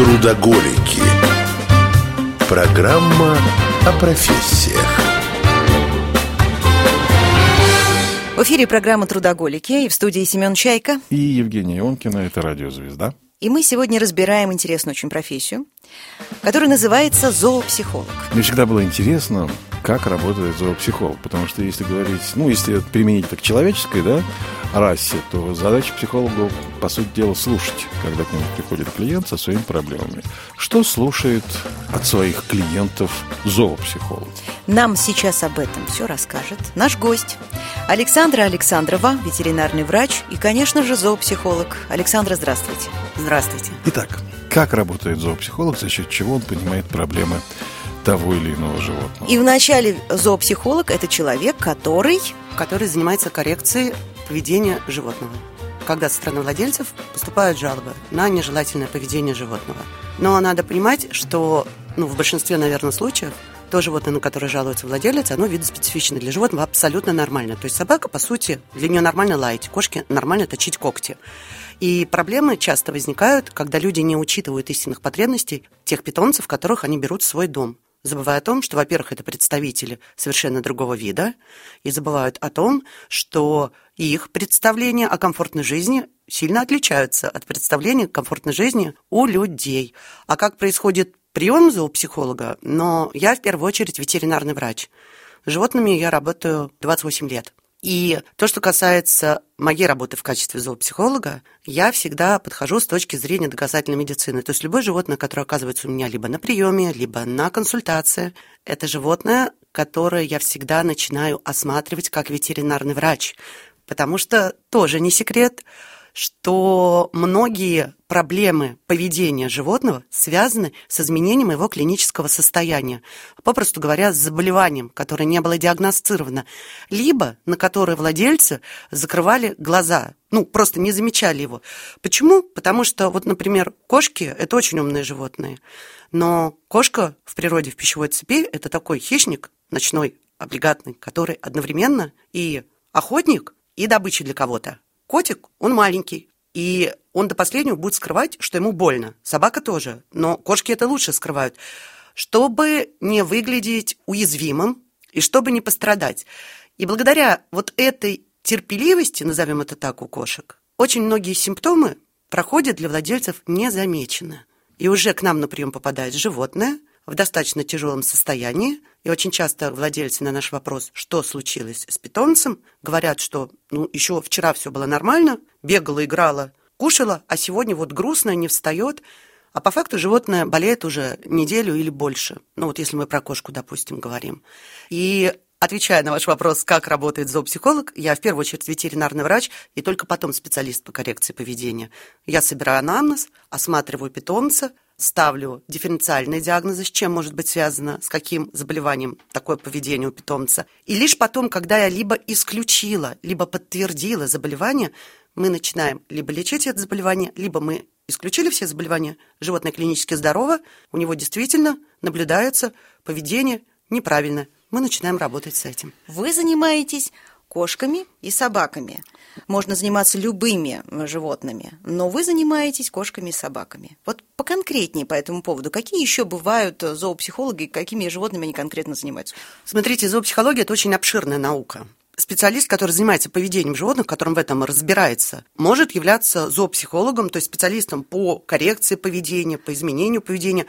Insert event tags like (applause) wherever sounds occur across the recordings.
Трудоголики. Программа о профессиях. В эфире программа «Трудоголики» и в студии Семен Чайка. И Евгения Ионкина, это радиозвезда. И мы сегодня разбираем интересную очень профессию, которая называется зоопсихолог. Мне всегда было интересно, как работает зоопсихолог, потому что если говорить, ну, если применить это к человеческой, да, расе, то задача психолога, по сути дела, слушать, когда к нему приходит клиент со своими проблемами. Что слушает от своих клиентов зоопсихолог? Нам сейчас об этом все расскажет наш гость Александра Александрова, ветеринарный врач и, конечно же, зоопсихолог. Александра, здравствуйте. Здравствуйте. Итак, как работает зоопсихолог, за счет чего он понимает проблемы того или иного животного? И вначале зоопсихолог – это человек, который… Который занимается коррекцией поведения животного. Когда со стороны владельцев поступают жалобы на нежелательное поведение животного. Но надо понимать, что ну, в большинстве, наверное, случаев то животное, на которое жалуется владелец, оно видоспецифично для животного абсолютно нормально. То есть собака, по сути, для нее нормально лаять, кошке нормально точить когти. И проблемы часто возникают, когда люди не учитывают истинных потребностей тех питомцев, которых они берут в свой дом забывая о том, что, во-первых, это представители совершенно другого вида, и забывают о том, что их представления о комфортной жизни сильно отличаются от представления о комфортной жизни у людей. А как происходит прием зоопсихолога? Но я в первую очередь ветеринарный врач. С животными я работаю 28 лет. И то, что касается моей работы в качестве зоопсихолога, я всегда подхожу с точки зрения доказательной медицины. То есть любое животное, которое оказывается у меня либо на приеме, либо на консультации, это животное, которое я всегда начинаю осматривать как ветеринарный врач. Потому что тоже не секрет, что многие проблемы поведения животного связаны с изменением его клинического состояния, попросту говоря, с заболеванием, которое не было диагностировано, либо на которое владельцы закрывали глаза, ну, просто не замечали его. Почему? Потому что, вот, например, кошки – это очень умные животные, но кошка в природе, в пищевой цепи – это такой хищник ночной, облигатный, который одновременно и охотник, и добыча для кого-то. Котик, он маленький, и он до последнего будет скрывать, что ему больно. Собака тоже, но кошки это лучше скрывают. Чтобы не выглядеть уязвимым и чтобы не пострадать. И благодаря вот этой терпеливости, назовем это так у кошек, очень многие симптомы проходят для владельцев незамеченно. И уже к нам на прием попадает животное – в достаточно тяжелом состоянии. И очень часто владельцы на наш вопрос, что случилось с питомцем, говорят, что ну, еще вчера все было нормально, бегала, играла, кушала, а сегодня вот грустно, не встает. А по факту животное болеет уже неделю или больше. Ну вот если мы про кошку, допустим, говорим. И Отвечая на ваш вопрос, как работает зоопсихолог, я в первую очередь ветеринарный врач и только потом специалист по коррекции поведения. Я собираю анамнез, осматриваю питомца, ставлю дифференциальные диагнозы, с чем может быть связано, с каким заболеванием такое поведение у питомца. И лишь потом, когда я либо исключила, либо подтвердила заболевание, мы начинаем либо лечить это заболевание, либо мы исключили все заболевания, животное клинически здорово, у него действительно наблюдается поведение неправильное. Мы начинаем работать с этим. Вы занимаетесь кошками и собаками. Можно заниматься любыми животными, но вы занимаетесь кошками и собаками. Вот поконкретнее по этому поводу. Какие еще бывают зоопсихологи, какими животными они конкретно занимаются? Смотрите, зоопсихология – это очень обширная наука специалист, который занимается поведением животных, которым в этом разбирается, может являться зоопсихологом, то есть специалистом по коррекции поведения, по изменению поведения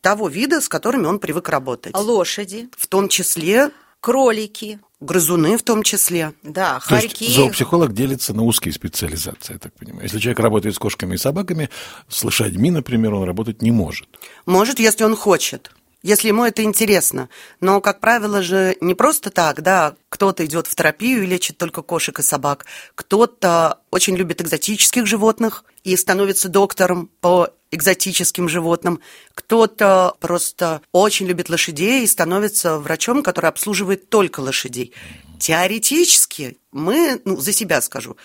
того вида, с которыми он привык работать. Лошади. В том числе кролики, грызуны в том числе. Да, хорьки. То есть зоопсихолог делится на узкие специализации, я так понимаю. Если человек работает с кошками и собаками, с лошадьми, например, он работать не может. Может, если он хочет если ему это интересно. Но, как правило же, не просто так, да, кто-то идет в терапию и лечит только кошек и собак, кто-то очень любит экзотических животных и становится доктором по экзотическим животным. Кто-то просто очень любит лошадей и становится врачом, который обслуживает только лошадей. Теоретически мы, ну, за себя скажу,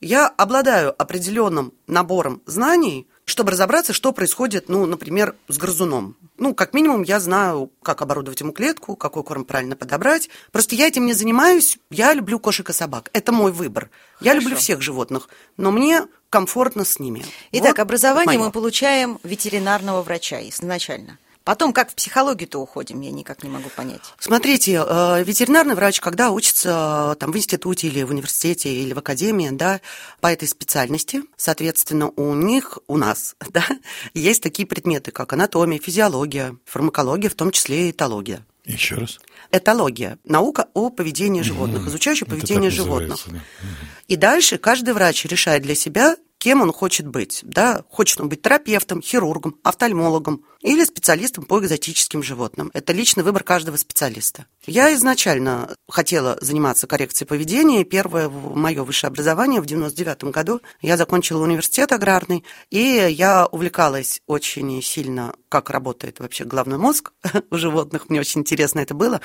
я обладаю определенным набором знаний, чтобы разобраться, что происходит, ну, например, с грызуном. Ну, как минимум, я знаю, как оборудовать ему клетку, какой корм правильно подобрать. Просто я этим не занимаюсь. Я люблю кошек и собак. Это мой выбор. Я люблю всех животных, но мне комфортно с ними. Итак, Вот образование мы получаем ветеринарного врача изначально. Потом как в психологию-то уходим, я никак не могу понять. Смотрите, э, ветеринарный врач, когда учится э, там, в институте или в университете или в академии, да, по этой специальности, соответственно, у них, у нас, (laughs) да, есть такие предметы, как анатомия, физиология, фармакология, в том числе и этология. Еще раз. Этология – наука о поведении животных, изучающая Это поведение так животных. да. И дальше каждый врач решает для себя, кем он хочет быть. Да? Хочет он быть терапевтом, хирургом, офтальмологом или специалистом по экзотическим животным. Это личный выбор каждого специалиста. Я изначально хотела заниматься коррекцией поведения. Первое мое высшее образование в 99 году я закончила университет аграрный, и я увлекалась очень сильно, как работает вообще головной мозг (laughs) у животных. Мне очень интересно это было.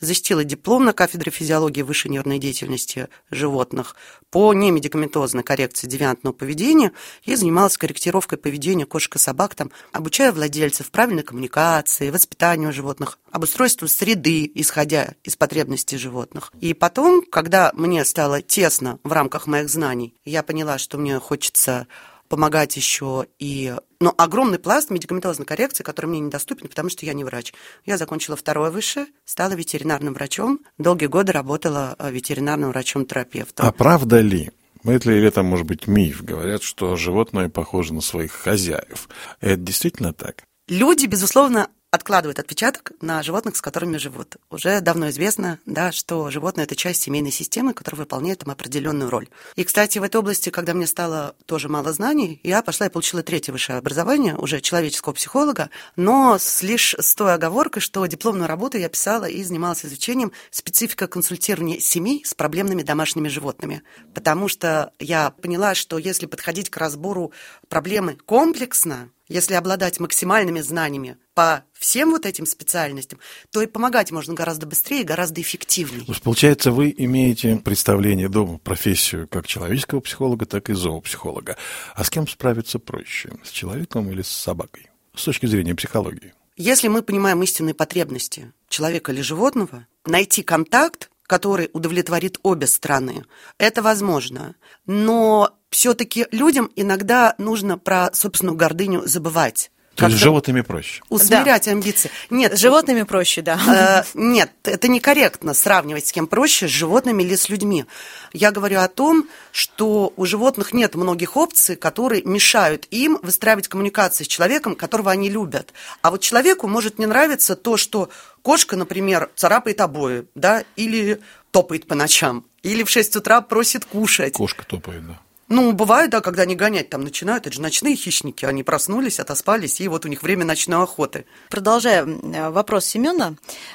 Защитила диплом на кафедре физиологии высшей нервной деятельности животных по немедикаментозной коррекции девиантного поведения и занималась корректировкой поведения кошек и собак, там, обучая владельцев правильной коммуникации, воспитанию животных, обустройству среды, исходя из потребностей животных. И потом, когда мне стало тесно в рамках моих знаний, я поняла, что мне хочется помогать еще и... Но огромный пласт медикаментозной коррекции, который мне недоступен, потому что я не врач. Я закончила второе высшее, стала ветеринарным врачом, долгие годы работала э, ветеринарным врачом-терапевтом. А правда ли, это или это может быть миф, говорят, что животные похожи на своих хозяев. Это действительно так? Люди, безусловно, откладывают отпечаток на животных, с которыми живут. Уже давно известно, да, что животное – это часть семейной системы, которая выполняет там определенную роль. И, кстати, в этой области, когда мне стало тоже мало знаний, я пошла и получила третье высшее образование, уже человеческого психолога, но с лишь с той оговоркой, что дипломную работу я писала и занималась изучением специфика консультирования семей с проблемными домашними животными. Потому что я поняла, что если подходить к разбору проблемы комплексно, если обладать максимальными знаниями по всем вот этим специальностям, то и помогать можно гораздо быстрее и гораздо эффективнее. То есть, получается, вы имеете представление дома, профессию как человеческого психолога, так и зоопсихолога. А с кем справиться проще? С человеком или с собакой? С точки зрения психологии. Если мы понимаем истинные потребности человека или животного, найти контакт, который удовлетворит обе стороны, это возможно. Но все-таки людям иногда нужно про собственную гордыню забывать. То есть с животными проще. Усмирять амбиции. Нет, С животными проще, да. Э, Нет, это некорректно сравнивать с кем проще, с животными или с людьми. Я говорю о том, что у животных нет многих опций, которые мешают им выстраивать коммуникации с человеком, которого они любят. А вот человеку может не нравиться то, что кошка, например, царапает обои, да, или топает по ночам, или в 6 утра просит кушать. Кошка топает, да. Ну, бывает, да, когда они гонять там начинают, это же ночные хищники, они проснулись, отоспались, и вот у них время ночной охоты. Продолжая э, вопрос Семена,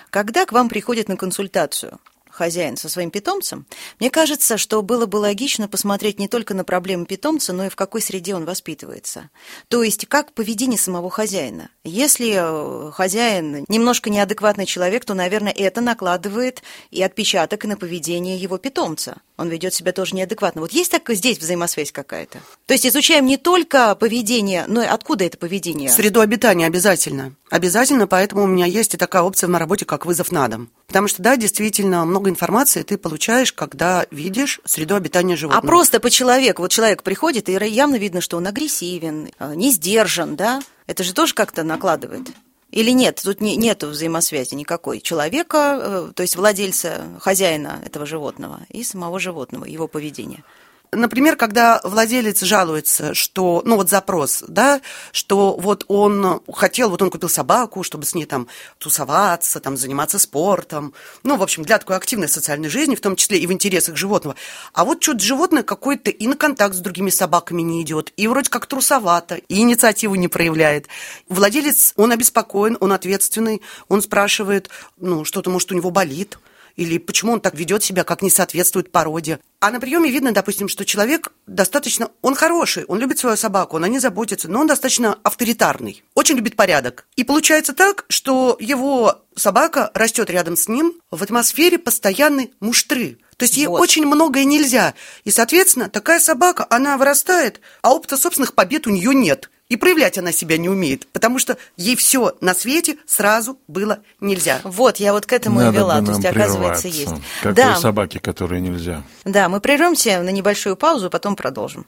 когда к вам приходит на консультацию хозяин со своим питомцем, мне кажется, что было бы логично посмотреть не только на проблемы питомца, но и в какой среде он воспитывается. То есть, как поведение самого хозяина. Если э, хозяин немножко неадекватный человек, то, наверное, это накладывает и отпечаток на поведение его питомца. Он ведет себя тоже неадекватно. Вот есть так здесь взаимосвязь какая-то? То есть изучаем не только поведение, но и откуда это поведение? Среду обитания обязательно. Обязательно, поэтому у меня есть и такая опция на работе, как вызов на дом. Потому что, да, действительно, много информации ты получаешь, когда видишь среду обитания А животного. просто по человеку. Вот человек приходит, и явно видно, что он агрессивен, э, не сдержан, да? Это же тоже как-то накладывает. Или нет, тут не, нет взаимосвязи никакой человека, э, то есть владельца, хозяина этого животного и самого животного, его поведения. Например, когда владелец жалуется, что, ну вот запрос, да, что вот он хотел, вот он купил собаку, чтобы с ней там тусоваться, там заниматься спортом, ну, в общем, для такой активной социальной жизни, в том числе и в интересах животного. А вот что-то животное какое-то и на контакт с другими собаками не идет, и вроде как трусовато, и инициативу не проявляет. Владелец, он обеспокоен, он ответственный, он спрашивает, ну, что-то, может, у него болит, или почему он так ведет себя, как не соответствует породе. А на приеме видно, допустим, что человек достаточно, он хороший, он любит свою собаку, он о ней заботится, но он достаточно авторитарный, очень любит порядок. И получается так, что его собака растет рядом с ним в атмосфере постоянной муштры. То есть ей Вот. очень многое нельзя. И, соответственно, такая собака, она вырастает, а опыта собственных побед у нее нет. И проявлять она себя не умеет, потому что ей все на свете сразу было нельзя. Вот, я вот к этому Надо и вела. бы То нам есть, оказывается, есть. Какой да, собаке, которой нельзя. да, мы прервемся на небольшую паузу, потом продолжим.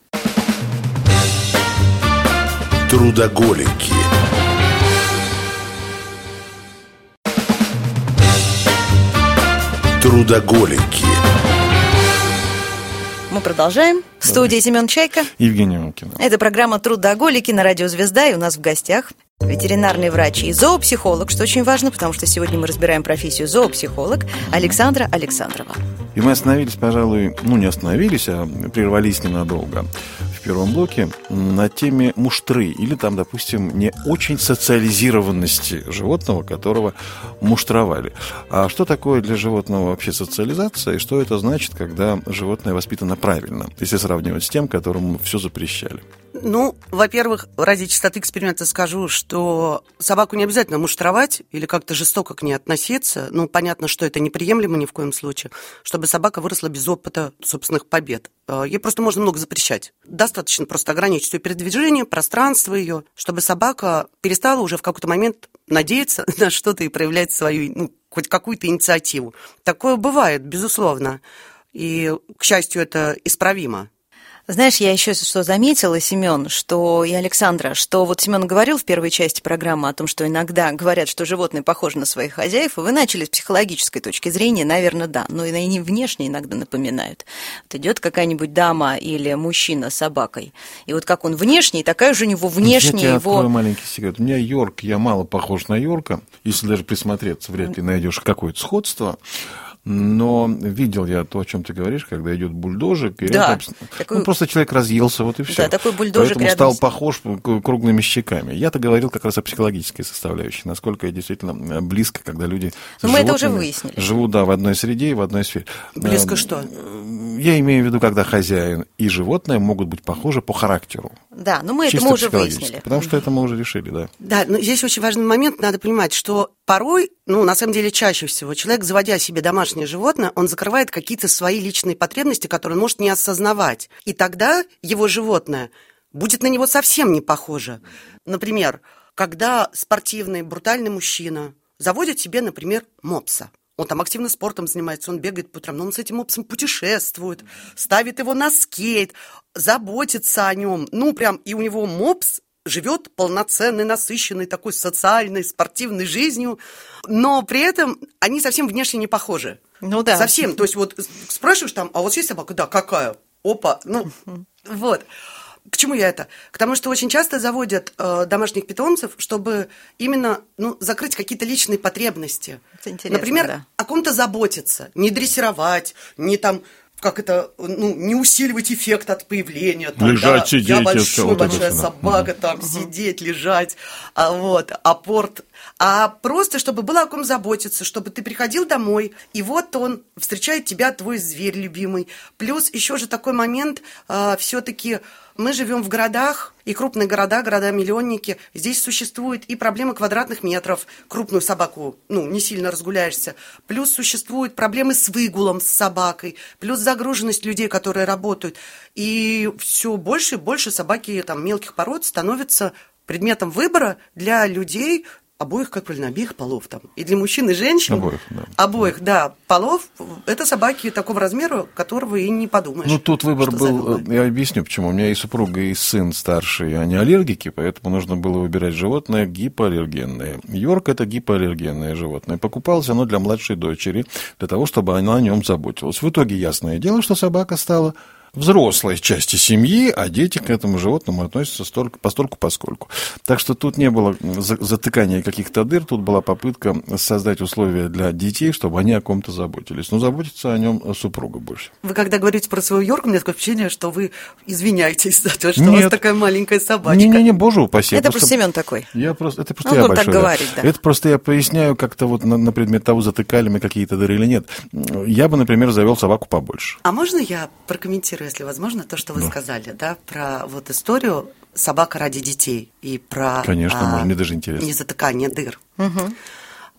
Трудоголики. Трудоголики. Мы продолжаем. В студии Семен Чайка. Евгения Мукина. Это программа «Трудоголики» на радио «Звезда», и у нас в гостях ветеринарный врач и зоопсихолог, что очень важно, потому что сегодня мы разбираем профессию зоопсихолог Александра Александрова. И мы остановились, пожалуй, ну не остановились, а прервались ненадолго первом блоке на теме муштры или там, допустим, не очень социализированности животного, которого муштровали. А что такое для животного вообще социализация и что это значит, когда животное воспитано правильно, если сравнивать с тем, которому все запрещали? Ну, во-первых, ради чистоты эксперимента скажу, что собаку не обязательно муштровать или как-то жестоко к ней относиться. Ну, понятно, что это неприемлемо ни в коем случае, чтобы собака выросла без опыта собственных побед. Э, Ей просто можно много запрещать. Достаточно просто ограничить ее передвижение, пространство ее, чтобы собака перестала уже в какой-то момент надеяться (laughs) на что-то и проявлять свою, ну, хоть какую-то инициативу. Такое бывает, безусловно. И, к счастью, это исправимо. Знаешь, я еще что заметила, Семен, что и Александра, что вот Семен говорил в первой части программы о том, что иногда говорят, что животные похожи на своих хозяев, и вы начали с психологической точки зрения, наверное, да, но и они внешне иногда напоминают. Вот идет какая-нибудь дама или мужчина с собакой, и вот как он внешний, такая же у него я внешняя тебе его... открою маленький секрет. У меня Йорк, я мало похож на Йорка. Если даже присмотреться, вряд ли найдешь какое-то сходство. Но видел я то, о чем ты говоришь, когда идет бульдожик, и Да, рядом... такой- ну, просто человек разъелся, вот и все. Да, такой бульдожик Поэтому рядом стал похож круглыми щеками. Я-то говорил как раз о психологической составляющей, насколько я действительно э, близко, когда люди с Ну, мы это уже выяснили. живут, да, в одной среде и в одной сфере. Близко Э, что? Я имею в виду, когда хозяин и животное могут быть похожи по характеру. Да, ну мы это Чисто мы уже выяснили. Потому что это мы уже решили, да. Да, но здесь очень важный момент, надо понимать, что порой, ну, на самом деле, чаще всего, человек, заводя себе домашнее животное, он закрывает какие-то свои личные потребности, которые он может не осознавать. И тогда его животное будет на него совсем не похоже. Например, когда спортивный, брутальный мужчина заводит себе, например, мопса. Он там активно спортом занимается, он бегает по утрам, но он с этим мопсом путешествует, ставит его на скейт, заботится о нем. Ну, прям, и у него мопс живет полноценной, насыщенной такой социальной, спортивной жизнью, но при этом они совсем внешне не похожи. Ну да. Совсем. То есть вот спрашиваешь там, а вот есть собака? Да, какая? Опа, ну, вот. К чему я это? К тому, что очень часто заводят э, домашних питомцев, чтобы именно ну, закрыть какие-то личные потребности. Это интересно, Например, да. о ком-то заботиться, не дрессировать, не там как это, ну, не усиливать эффект от появления. Там, Лежать, да, сидеть, Я это большой, вот это большая да. собака, там, сидеть, лежать, а, вот, апорт. А просто, чтобы было о ком заботиться, чтобы ты приходил домой, и вот он встречает тебя, твой зверь любимый. Плюс еще же такой момент, все-таки мы живем в городах, и крупные города, города-миллионники, здесь существует и проблема квадратных метров, крупную собаку, ну, не сильно разгуляешься, плюс существуют проблемы с выгулом, с собакой, плюс загруженность людей, которые работают, и все больше и больше собаки там мелких пород становятся предметом выбора для людей, обоих, как правильно, обеих полов там. И для мужчин, и женщин. Обоих, да. Обоих, да. Полов. Это собаки такого размера, которого и не подумаешь. Ну, тут выбор был, я объясню, почему. У меня и супруга, и сын старший, они аллергики, поэтому нужно было выбирать животное гипоаллергенное. Йорк – это гипоаллергенное животное. Покупалось оно для младшей дочери, для того, чтобы она о нем заботилась. В итоге, ясное дело, что собака стала взрослой части семьи, а дети к этому животному относятся столько, постольку поскольку. Так что тут не было за- затыкания каких-то дыр, тут была попытка создать условия для детей, чтобы они о ком-то заботились. Но заботится о нем супруга больше. Вы когда говорите про свою Йорк, у меня такое впечатление, что вы извиняетесь за то, что у Нет. вас такая маленькая собачка. Не-не-не, боже упаси. Это просто Семен такой. Я просто, это просто Ну, я он так большой, да. говорит, да. Это просто я поясняю как-то вот на, на предмет того, затыкали мы какие-то дыры или нет. Я бы, например, завел собаку побольше. А можно я прокомментирую, если возможно, то, что вы сказали, да, про вот историю собака ради детей и про... Конечно, а, можно, мне даже интересно. Не затыкание дыр.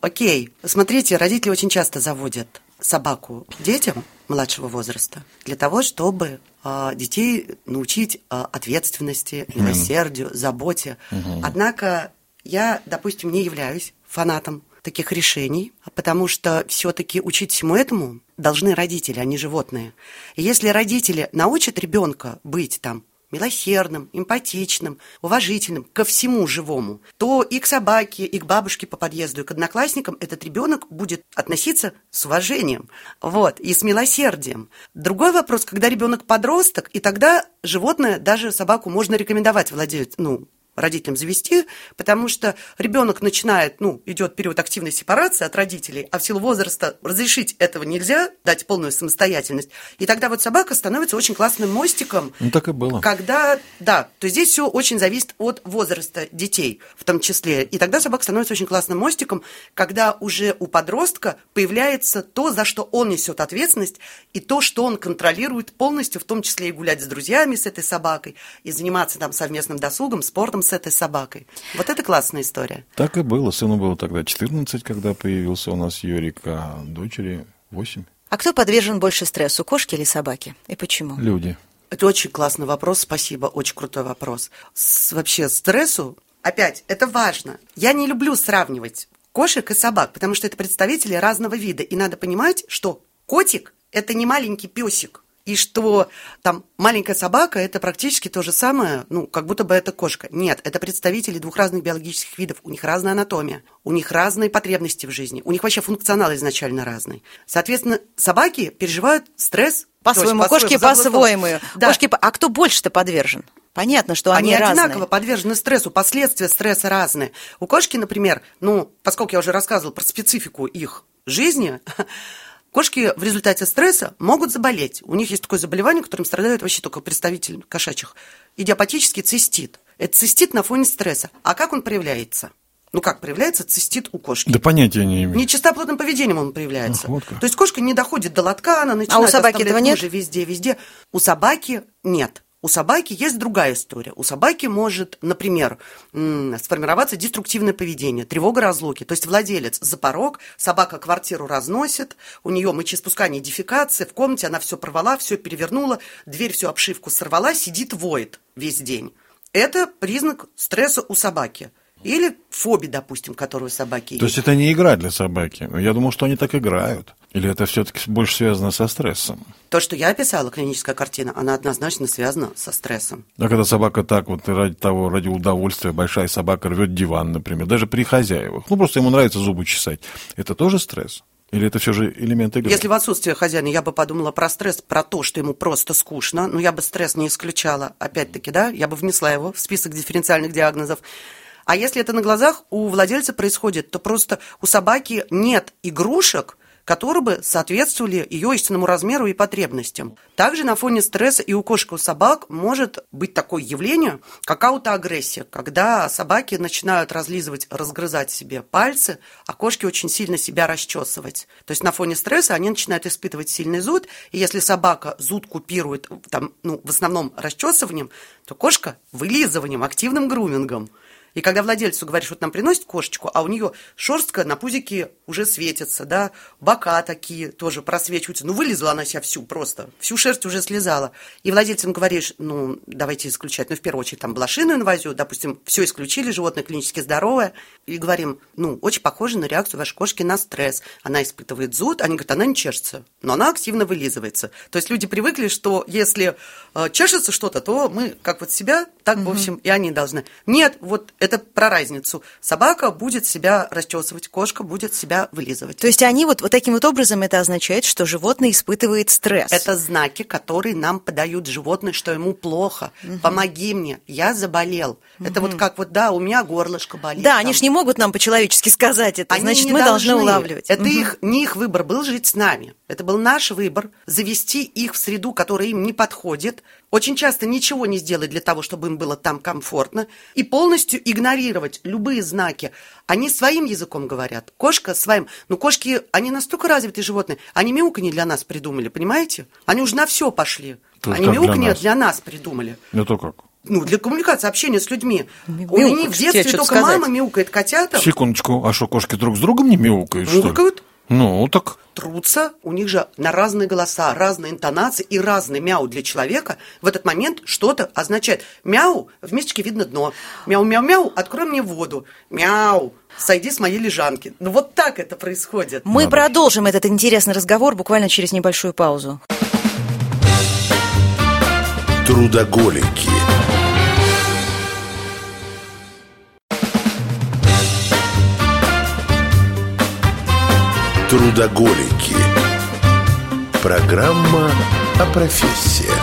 Окей, смотрите, родители очень часто заводят собаку детям младшего возраста для того, чтобы а, детей научить а, ответственности, милосердию, заботе. Однако я, допустим, не являюсь фанатом таких решений, потому что все-таки учить всему этому должны родители, а не животные. И если родители научат ребенка быть там милосердным, эмпатичным, уважительным ко всему живому, то и к собаке, и к бабушке по подъезду, и к одноклассникам этот ребенок будет относиться с уважением, вот, и с милосердием. Другой вопрос, когда ребенок подросток, и тогда животное, даже собаку можно рекомендовать владельцу, ну, родителям завести, потому что ребенок начинает, ну, идет период активной сепарации от родителей, а в силу возраста разрешить этого нельзя, дать полную самостоятельность. И тогда вот собака становится очень классным мостиком, Ну, так и было. когда, да, то здесь все очень зависит от возраста детей в том числе. И тогда собака становится очень классным мостиком, когда уже у подростка появляется то, за что он несет ответственность, и то, что он контролирует полностью, в том числе и гулять с друзьями с этой собакой, и заниматься там совместным досугом, спортом с этой собакой. Вот это классная история. Так и было. Сыну было тогда 14, когда появился у нас Юрик, а дочери 8. А кто подвержен больше стрессу, кошки или собаки? И почему? Люди. Это очень классный вопрос, спасибо, очень крутой вопрос. С, вообще стрессу, опять, это важно. Я не люблю сравнивать кошек и собак, потому что это представители разного вида. И надо понимать, что котик – это не маленький песик, и что там маленькая собака – это практически то же самое, ну, как будто бы это кошка. Нет, это представители двух разных биологических видов. У них разная анатомия, у них разные потребности в жизни, у них вообще функционал изначально разный. Соответственно, собаки переживают стресс По-своему, есть кошки по-своему. Да. Кошки, по- а кто больше-то подвержен? Понятно, что они, Они разные. одинаково подвержены стрессу, последствия стресса разные. У кошки, например, ну, поскольку я уже рассказывала про специфику их жизни, (laughs) кошки в результате стресса могут заболеть. У них есть такое заболевание, которым страдают вообще только представители кошачьих. Идиопатический цистит. Это цистит на фоне стресса. А как он проявляется? Ну, как проявляется цистит у кошки? Да понятия не имею. Нечистоплотным поведением он проявляется. Ах, вот как. То есть кошка не доходит до лотка, она начинает А у собаки этого нет? везде, везде. У собаки нет. У собаки есть другая история. У собаки может, например, сформироваться деструктивное поведение, тревога разлуки. То есть владелец за порог, собака квартиру разносит, у нее мочеиспускание, дефекация, в комнате она все порвала, все перевернула, дверь всю обшивку сорвала, сидит, воет весь день. Это признак стресса у собаки. Или фобии, допустим, которую собаки То есть это не игра для собаки. Я думал, что они так играют. Или это все-таки больше связано со стрессом? То, что я описала, клиническая картина, она однозначно связана со стрессом. А когда собака так вот ради того, ради удовольствия, большая собака рвет диван, например, даже при хозяевах, ну просто ему нравится зубы чесать, это тоже стресс? Или это все же элемент игры? Если в отсутствие хозяина я бы подумала про стресс, про то, что ему просто скучно, но я бы стресс не исключала, опять-таки, да, я бы внесла его в список дифференциальных диагнозов. А если это на глазах у владельца происходит, то просто у собаки нет игрушек, которые бы соответствовали ее истинному размеру и потребностям. Также на фоне стресса и у кошек, и у собак может быть такое явление, как аутоагрессия, когда собаки начинают разлизывать, разгрызать себе пальцы, а кошки очень сильно себя расчесывать. То есть на фоне стресса они начинают испытывать сильный зуд, и если собака зуд купирует там, ну, в основном расчесыванием, то кошка вылизыванием, активным грумингом. И когда владельцу говоришь, вот нам приносит кошечку, а у нее шерстка на пузике уже светится, да, бока такие тоже просвечиваются. Ну, вылезла она себя всю просто, всю шерсть уже слезала. И владельцам говоришь, ну, давайте исключать, ну, в первую очередь, там, блошиную инвазию, допустим, все исключили, животное клинически здоровое, и говорим, ну, очень похоже на реакцию вашей кошки на стресс. Она испытывает зуд, они говорят, она не чешется, но она активно вылизывается. То есть люди привыкли, что если э, чешется что-то, то мы как вот себя, так, в общем, и они должны. Нет, вот это про разницу. Собака будет себя расчесывать, кошка будет себя вылизывать. То есть они вот, вот таким вот образом это означает, что животное испытывает стресс. Это знаки, которые нам подают животные, что ему плохо. Помоги мне, я заболел. Это вот как вот, да, у меня горлышко болит. Да, там. они ж не могут нам по-человечески сказать это, Они значит, мы должны должны. улавливать. Это Мгм. их, не их выбор был жить с нами. Это был наш выбор завести их в среду, которая им не подходит. Очень часто ничего не сделать для того, чтобы им было там комфортно. И полностью игнорировать любые знаки. Они своим языком говорят. Кошка своим. Ну, кошки, они настолько развитые животные. Они мяуканье для нас придумали, понимаете? Они уже на все пошли. То они для мяуканье нас? для нас придумали. Это как? Ну, для коммуникации, общения с людьми. Мяукать, У них в детстве только сказать. мама мяукает котятам. Секундочку, а что, кошки друг с другом не мяукают, что ли? Ну, так трутся, у них же на разные голоса, разные интонации и разный мяу для человека в этот момент что-то означает. Мяу, в мисочке видно дно. Мяу-мяу-мяу, открой мне воду. Мяу, сойди с моей лежанки. Ну вот так это происходит. Мы продолжим этот интересный разговор буквально через небольшую паузу. Трудоголики. Трудоголики. Программа о профессиях.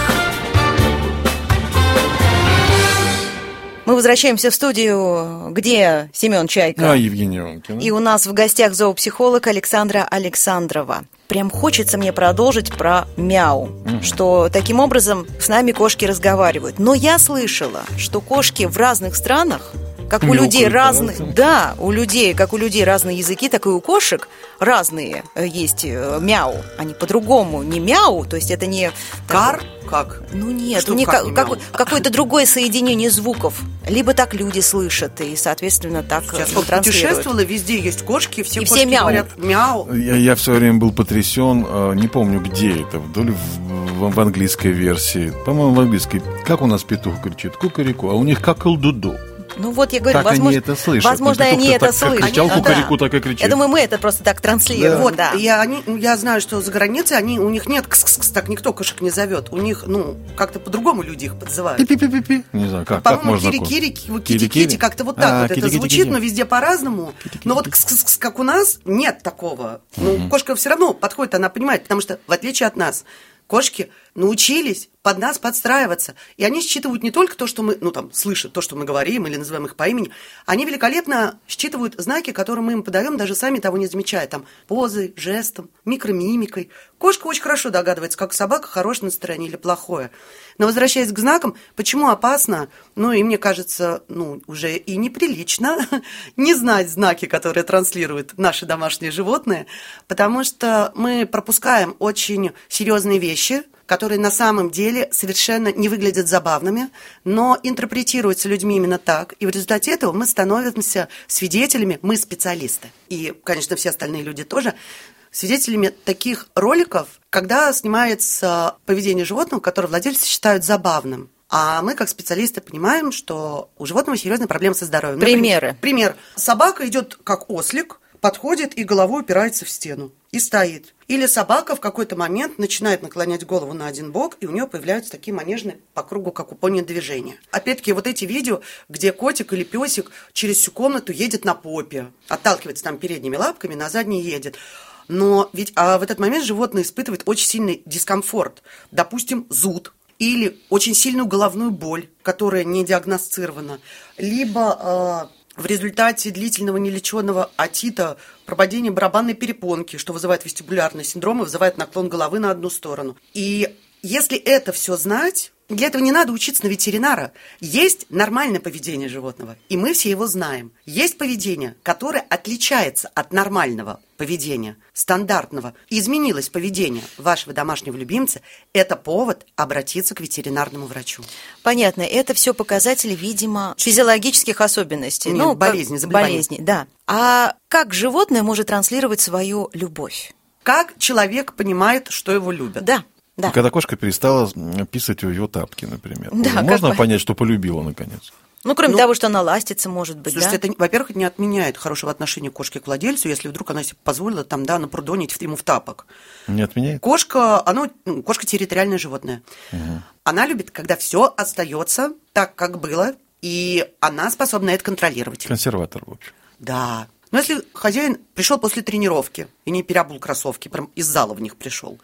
Мы возвращаемся в студию, где Семен Чайка. А, Евгения Иванкина. И у нас в гостях зоопсихолог Александра Александрова. Прям хочется мне продолжить про мяу, что таким образом с нами кошки разговаривают. Но я слышала, что кошки в разных странах, как у Мяукают людей разные, да, у людей, как у людей разные языки, так и у кошек разные э, есть э, мяу. Они по-другому, не мяу, то есть это не Кар? Как? ну нет, Что у них как как- (laughs) какое-то другое соединение звуков. Либо так люди слышат, и, соответственно, так э, Сейчас вот путешествовала, везде есть кошки, все И все кошки мяу. говорят мяу. Я, я в свое время был потрясен, э, не помню где это, вдоль в, в- в английской версии. По-моему, в английской. Как у нас петух кричит? Кукареку. А у них как дуду. Ну вот я говорю, Так они возможно, это слышат. возможно, Ну, они петух-то это так как слышат. кричал, Они- кукареку, да. так и кричит. Я думаю, мы это просто так транслируем. Вот, да. я, они, я знаю, что за границей они, у них нет кс-кс-кс, так никто кошек не зовет. У них, ну, как-то по-другому люди их подзывают. Пи-пи-пи-пи-пи. Не знаю, как, как По-моему, можно... кири-кири, кити-кити, как-то вот так А, вот это звучит, но везде по-разному. Но вот кс-кс-кс, как у нас, нет такого. Ну, кошка все равно подходит, она понимает, потому что, в отличие от нас, кошки научились под нас подстраиваться. И они считывают не только то, что мы, ну, там, слышат то, что мы говорим или называем их по имени, они великолепно считывают знаки, которые мы им подаем, даже сами того не замечая, там, позой, жестом, микромимикой. Кошка очень хорошо догадывается, как собака хорошее настроение или плохое. Но возвращаясь к знакам, почему опасно, ну, и мне кажется, ну, уже и неприлично (laughs) не знать знаки, которые транслируют наши домашние животные, потому что мы пропускаем очень серьезные вещи, которые на самом деле совершенно не выглядят забавными, но интерпретируются людьми именно так. И в результате этого мы становимся свидетелями, мы специалисты. И, конечно, все остальные люди тоже, свидетелями таких роликов, когда снимается поведение животного, которое владельцы считают забавным. А мы, как специалисты, понимаем, что у животного серьезные проблемы со здоровьем. Например- Примеры. Пример. Собака идет как ослик, подходит и головой упирается в стену и стоит. Или собака в какой-то момент начинает наклонять голову на один бок, и у нее появляются такие манежные по кругу, как у пони, движения. Опять-таки, вот эти видео, где котик или песик через всю комнату едет на попе, отталкивается там передними лапками, на задней едет. Но ведь а в этот момент животное испытывает очень сильный дискомфорт. Допустим, зуд, или очень сильную головную боль, которая не диагностирована, либо э, в результате длительного нелеченного отита пропадение барабанной перепонки, что вызывает вестибулярный синдром и вызывает наклон головы на одну сторону. И если это все знать, для этого не надо учиться на ветеринара. Есть нормальное поведение животного, и мы все его знаем. Есть поведение, которое отличается от нормального поведения, стандартного. Изменилось поведение вашего домашнего любимца. Это повод обратиться к ветеринарному врачу. Понятно, это все показатели, видимо, физиологических особенностей. Нет, ну, болезни, заболеваний. болезни, да. А как животное может транслировать свою любовь? Как человек понимает, что его любят? Да, да. Когда кошка перестала писать в его тапки, например. Да, как Можно бы. понять, что полюбила, наконец? Ну, кроме Ну, того, что она ластится, может быть, Слушайте, да? это, во-первых, это не отменяет хорошего отношения кошки к владельцу, если вдруг она себе позволила там, да, напрудонить ему в тапок. Не отменяет? Кошка, оно, ну, кошка территориальное животное. Она любит, когда все остается так, как было, И она способна это контролировать. Консерватор, в общем. Да. Но если хозяин пришел после тренировки и не переобул кроссовки, прям из зала в них пришел.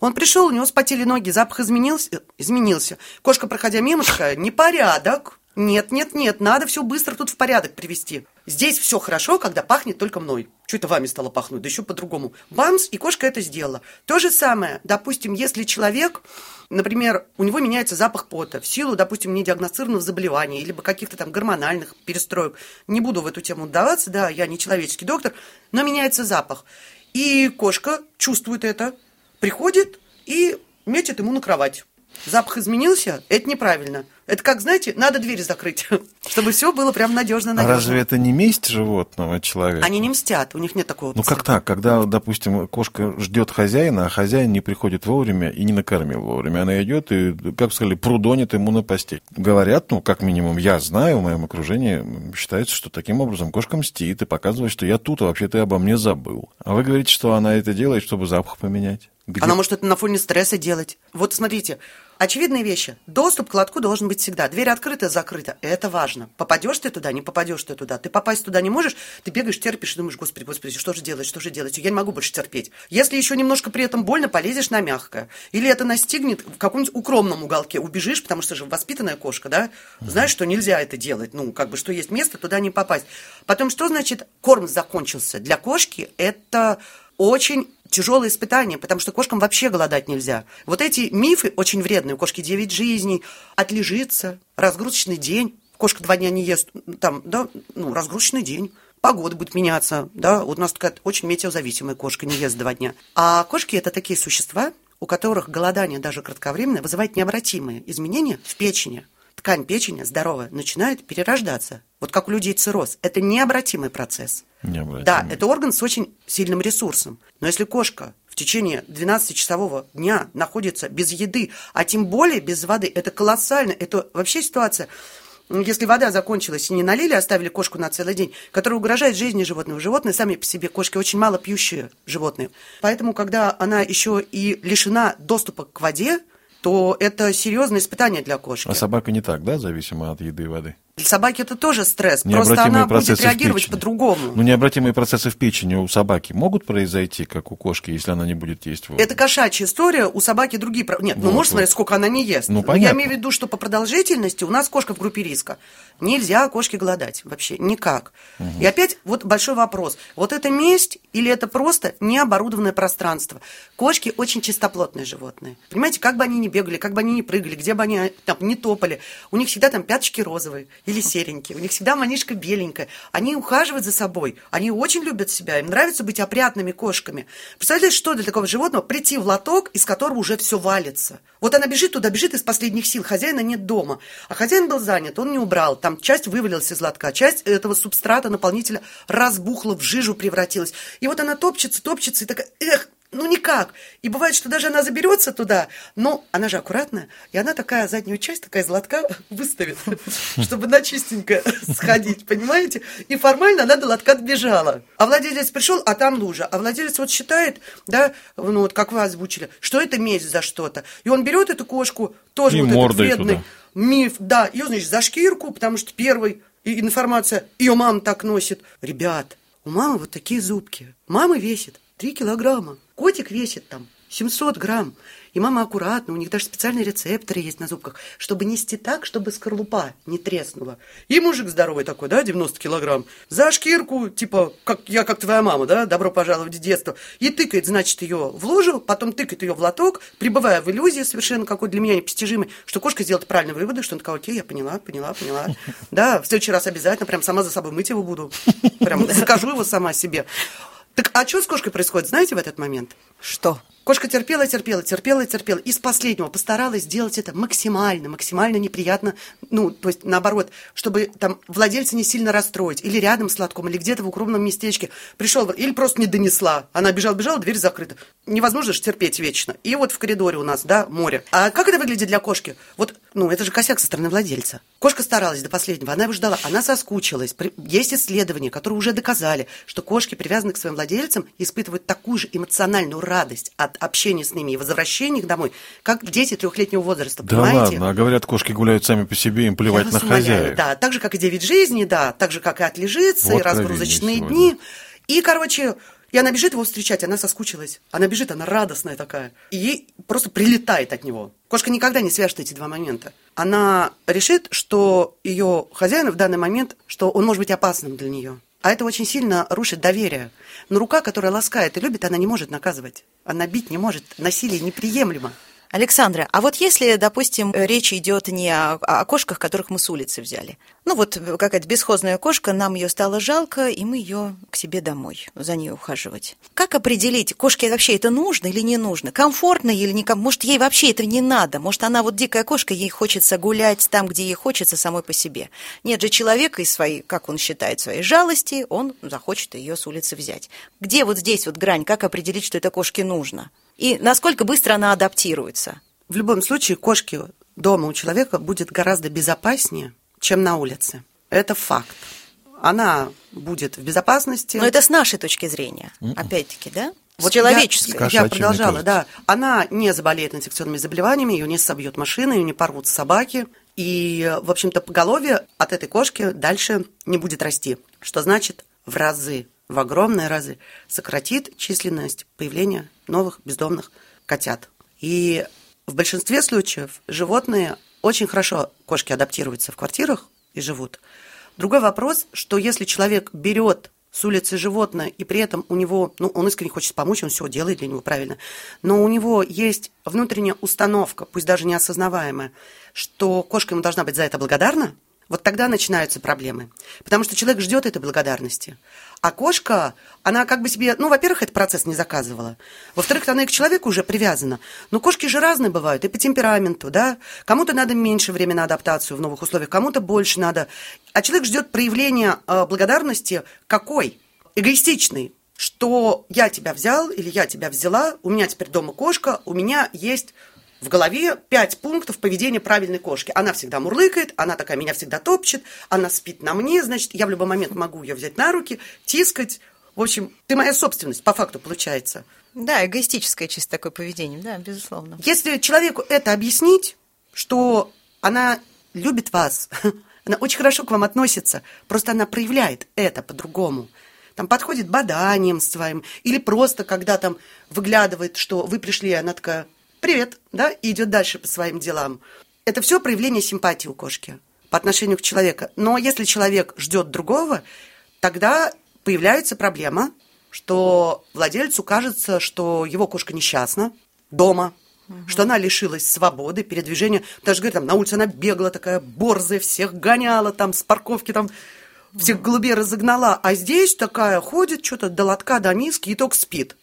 Он пришел, у него спотели ноги, запах изменился, изменился. Кошка, проходя мимо, такая, непорядок. Нет, нет, нет, надо все быстро тут в порядок привести. Здесь все хорошо, когда пахнет только мной. Что это вами стало пахнуть? Да еще по-другому. Бамс, и кошка это сделала. То же самое, допустим, если человек, например, у него меняется запах пота в силу, допустим, недиагностированного заболевания, либо каких-то там гормональных перестроек. Не буду в эту тему вдаваться, да, я не человеческий доктор, но меняется запах. И кошка чувствует это, приходит и метит ему на кровать. Запах изменился, это неправильно. Это как, знаете, надо дверь закрыть, (laughs) чтобы все было прям надежно, А разве это не месть животного человека? Они не мстят, у них нет такого. Ну как так, когда, допустим, кошка ждет хозяина, а хозяин не приходит вовремя и не накормил вовремя, она идет и, как сказали, прудонит ему на постель. Говорят, ну, как минимум, я знаю, в моем окружении считается, что таким образом кошка мстит и показывает, что я тут, а вообще ты обо мне забыл. А вы говорите, что она это делает, чтобы запах поменять? Где? Она может это на фоне стресса делать. Вот смотрите, очевидные вещи. Доступ к лотку должен быть всегда. Дверь открыта, закрыта. Это важно. Попадешь ты туда, не попадешь ты туда. Ты попасть туда не можешь, ты бегаешь, терпишь и думаешь, господи, господи, что же делать, что же делать? Я не могу больше терпеть. Если еще немножко при этом больно, полезешь на мягкое. Или это настигнет в каком-нибудь укромном уголке, убежишь, потому что же воспитанная кошка, да? Знаешь, что нельзя это делать. Ну, как бы, что есть место, туда не попасть. Потом, что значит корм закончился? Для кошки это очень тяжелое испытание, потому что кошкам вообще голодать нельзя. Вот эти мифы очень вредные. У кошки 9 жизней, отлежится, разгрузочный день. Кошка два дня не ест, там, да, ну, разгрузочный день. Погода будет меняться, да, вот у нас такая очень метеозависимая кошка, не ест два дня. А кошки – это такие существа, у которых голодание даже кратковременное вызывает необратимые изменения в печени. Ткань печени здоровая начинает перерождаться. Вот как у людей цирроз. Это необратимый процесс. Необратимый. Да, это орган с очень сильным ресурсом. Но если кошка в течение 12-часового дня находится без еды, а тем более без воды, это колоссально. Это вообще ситуация, ну, если вода закончилась и не налили, оставили кошку на целый день, которая угрожает жизни животного. Животные сами по себе, кошки очень мало пьющие животные. Поэтому, когда она еще и лишена доступа к воде, то это серьезное испытание для кошки. А собака не так, да, зависима от еды и воды? Для собаки это тоже стресс. Просто она будет реагировать по-другому. Ну, необратимые процессы в печени у собаки могут произойти, как у кошки, если она не будет есть воду? Это кошачья история, у собаки другие... Нет, ну Вот, можешь вот. смотреть, сколько она не ест. Ну, Но я понятно. имею в виду, что по продолжительности у нас кошка в группе риска. Нельзя кошке голодать вообще, никак. И опять вот большой вопрос. Вот это месть или это просто необорудованное пространство? Кошки очень чистоплотные животные. Понимаете, как бы они ни бегали, как бы они ни прыгали, где бы они там не топали, у них всегда там пяточки розовые или серенькие, у них всегда манишка беленькая. Они ухаживают за собой, они очень любят себя, им нравится быть опрятными кошками. Представляете, что для такого животного прийти в лоток, из которого уже все валится? Вот она бежит туда, бежит из последних сил, хозяина нет дома. А хозяин был занят, он не убрал. Там часть вывалилась из лотка, часть этого субстрата, наполнителя разбухла, в жижу превратилась. И вот она топчется, топчется и такая, эх, ну никак. И бывает, что даже она заберется туда, но она же аккуратная, и она такая заднюю часть, такая из лотка (laughs) выставит, (laughs) чтобы на чистенько (laughs) сходить, понимаете? И формально она до лотка добежала. А владелец пришел, а там лужа. А владелец вот считает, да, ну вот как вы озвучили, что это месть за что-то. И он берет эту кошку, тоже И вот этот вредный туда. миф, да, ее, значит, за шкирку, потому что первый информация, ее мама так носит. Ребят, у мамы вот такие зубки. Мама весит 3 килограмма. Котик весит там 700 грамм. И мама аккуратно, у них даже специальные рецепторы есть на зубках, чтобы нести так, чтобы скорлупа не треснула. И мужик здоровый такой, да, 90 килограмм, за шкирку, типа, как я, как твоя мама, да, добро пожаловать в детство, и тыкает, значит, ее в ложу, потом тыкает ее в лоток, пребывая в иллюзии совершенно какой для меня непостижимой, что кошка сделает правильные выводы, что она такая, окей, я поняла, поняла, поняла. Да, в следующий раз обязательно прям сама за собой мыть его буду. Прям (laughs) закажу его сама себе. Так, а что с кошкой происходит, знаете, в этот момент? Что? Кошка терпела, терпела, терпела, терпела. Из последнего постаралась сделать это максимально, максимально неприятно. Ну, то есть, наоборот, чтобы там владельца не сильно расстроить. Или рядом с лотком, или где-то в укромном местечке. Пришел, или просто не донесла. Она бежала, бежала, дверь закрыта. Невозможно же терпеть вечно. И вот в коридоре у нас, да, море. А как это выглядит для кошки? Вот, ну, это же косяк со стороны владельца. Кошка старалась до последнего, она его ждала, она соскучилась. Есть исследования, которые уже доказали, что кошки, привязанные к своим владельцам, испытывают такую же эмоциональную радость от от общения с ними и возвращения их домой, как дети трехлетнего возраста, Да понимаете? ладно, а говорят, кошки гуляют сами по себе, им плевать Я на хозяев. Да, так же, как и 9 жизней, да, так же, как и отлежиться, Вот и разгрузочные дни. И, короче, и она бежит его встречать, она соскучилась. Она бежит, она радостная такая. И ей просто прилетает от него. Кошка никогда не свяжет эти два момента. Она решит, что ее хозяин в данный момент, что он может быть опасным для нее. А это очень сильно рушит доверие. Но рука, которая ласкает и любит, она не может наказывать. Она бить не может. Насилие неприемлемо. Александра, а вот если, допустим, речь идет не о, о кошках, которых мы с улицы взяли. Ну вот какая-то бесхозная кошка, нам ее стало жалко, и мы ее к себе домой, за ней ухаживать. Как определить, кошке вообще это нужно или не нужно? Комфортно или не комфортно? Может, ей вообще это не надо? Может, она вот дикая кошка, ей хочется гулять там, где ей хочется самой по себе. Нет же человека из своей, как он считает, своей жалости, он захочет ее с улицы взять. Где вот здесь вот грань? Как определить, что это кошке нужно? И насколько быстро она адаптируется? В любом случае, кошке дома у человека будет гораздо безопаснее, чем на улице. Это факт. Она будет в безопасности. Но это с нашей точки зрения, опять-таки, да? Вот с человеческой. Я, я продолжала, да. Она не заболеет инфекционными заболеваниями, ее не собьет машина, ее не порвут собаки. И, в общем-то, поголовье от этой кошки дальше не будет расти. Что значит в разы, в огромные разы сократит численность появления новых бездомных котят. И в большинстве случаев животные очень хорошо, кошки адаптируются в квартирах и живут. Другой вопрос, что если человек берет с улицы животное, и при этом у него, ну, он искренне хочет помочь, он все делает для него правильно, но у него есть внутренняя установка, пусть даже неосознаваемая, что кошка ему должна быть за это благодарна, вот тогда начинаются проблемы. Потому что человек ждет этой благодарности. А кошка, она как бы себе, ну, во-первых, этот процесс не заказывала. Во-вторых, она и к человеку уже привязана. Но кошки же разные бывают, и по темпераменту, да. Кому-то надо меньше времени на адаптацию в новых условиях, кому-то больше надо. А человек ждет проявления э, благодарности какой? Эгоистичный. Что я тебя взял или я тебя взяла, у меня теперь дома кошка, у меня есть в голове пять пунктов поведения правильной кошки. Она всегда мурлыкает, она такая меня всегда топчет, она спит на мне, значит, я в любой момент могу ее взять на руки, тискать. В общем, ты моя собственность, по факту получается. Да, эгоистическое чисто такое поведение, да, безусловно. Если человеку это объяснить, что она любит вас, (laughs) она очень хорошо к вам относится, просто она проявляет это по-другому. Там подходит боданием своим, или просто когда там выглядывает, что вы пришли, она такая, привет, да, и идет дальше по своим делам. Это все проявление симпатии у кошки по отношению к человеку. Но если человек ждет другого, тогда появляется проблема, что владельцу кажется, что его кошка несчастна дома, что она лишилась свободы, передвижения. Даже говорит, там на улице она бегала такая борзая, всех гоняла там с парковки, там всех голубей разогнала. А здесь такая ходит что-то до лотка, до миски и только спит.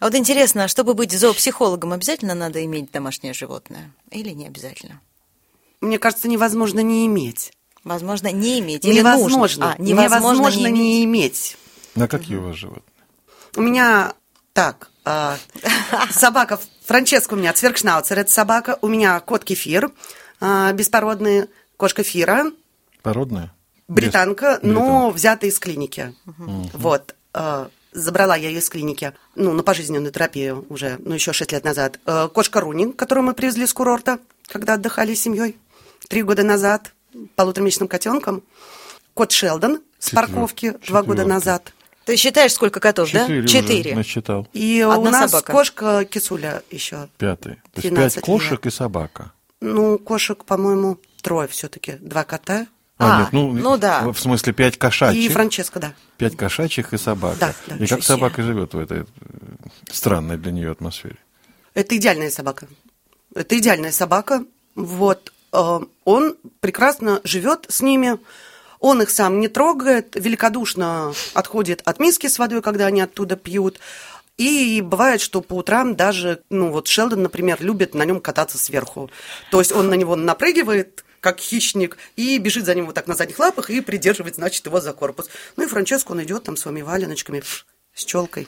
А вот интересно, а чтобы быть зоопсихологом, обязательно надо иметь домашнее животное или не обязательно? Мне кажется, невозможно не иметь. Возможно, не иметь или невозможно. нужно? А, невозможно, невозможно не иметь. не иметь. А какие у вас животные? У меня так, а, собака Франческа у меня цверкшнауцер, это собака. У меня кот Кефир, а, беспородный, кошка Фира, Породные? британка, Без- но взятая из клиники. Вот. а, Забрала я ее из клиники, ну, на пожизненную терапию уже, ну, еще 6 лет назад. Э, Кошка Руни, которую мы привезли с курорта, когда отдыхали с семьей. Три года назад, полуторамесячным котенком. Кот Шелдон с Четвер- парковки два года назад. Ты считаешь, сколько котов, Четыре да? уже Четыре. насчитал. И у Одна нас собака. кошка Кисуля еще. Пятый. То есть 13 пять кошек лет. и собака. Ну, кошек, по-моему, трое все-таки. Два кота А, нет, ну, ну да. В смысле, пять кошачьих. и Франческа, да. Пять кошачьих и собака. Да, да. и как собака живет в этой э, странной для нее атмосфере? Это идеальная собака. Это идеальная собака. Вот. э, Он прекрасно живет с ними. Он их сам не трогает, великодушно отходит от миски с водой, когда они оттуда пьют. И бывает, что по утрам даже, ну вот Шелдон, например, любит на нем кататься сверху. То есть он на него напрыгивает, как хищник, и бежит за ним вот так на задних лапах и придерживает, значит, его за корпус. Ну и Франческо, он идет там своими валеночками с челкой.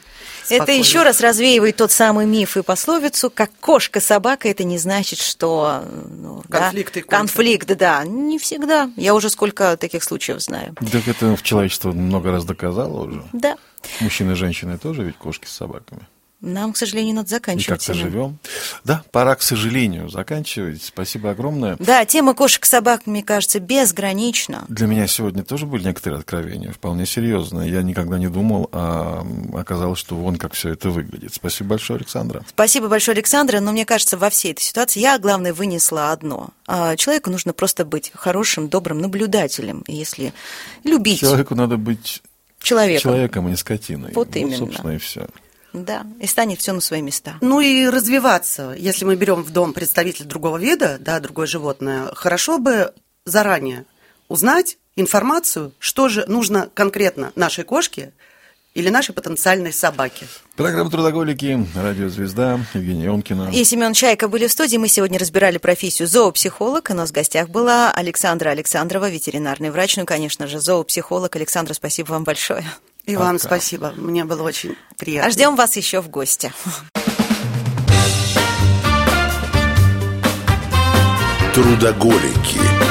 Это еще раз развеивает тот самый миф и пословицу, как кошка-собака, это не значит, что... ну, да, Конфликты кончатся. Конфликт, да. Не всегда. Я уже сколько таких случаев знаю. Так это в человечество много раз доказало уже. Да. Мужчины и женщины тоже ведь кошки с собаками. Нам, к сожалению, надо И заканчивать. как-то Семен. живем. Да, пора, к сожалению, заканчивать. Спасибо огромное. Да, тема кошек и собак, мне кажется, безгранична. Для меня сегодня тоже были некоторые откровения, вполне серьезные. Я никогда не думал, а оказалось, что вон как все это выглядит. Спасибо большое, Александра. Спасибо большое, Александра, но мне кажется, во всей этой ситуации я, главное, вынесла одно. А, Человеку нужно просто быть хорошим, добрым наблюдателем. И Если любить Человеку надо быть человека, человеком, а не скотиной. Вот именно. собственно, и все. Да, и станет все на свои места. Ну и развиваться. Если мы берем в дом представителя другого вида, да, другое животное, хорошо бы заранее узнать информацию, что же нужно конкретно нашей кошке или нашей потенциальной собаке. Программа «Трудоголики», радиозвезда, Евгения Емкина. И Семен Чайка были в студии. Мы сегодня разбирали профессию зоопсихолог. У нас в гостях была Александра Александрова, ветеринарный врач. Ну, конечно же, зоопсихолог. Александра, спасибо вам большое. И вам Пока. спасибо. Мне было очень приятно. А ждем вас еще в гости. Трудоголики.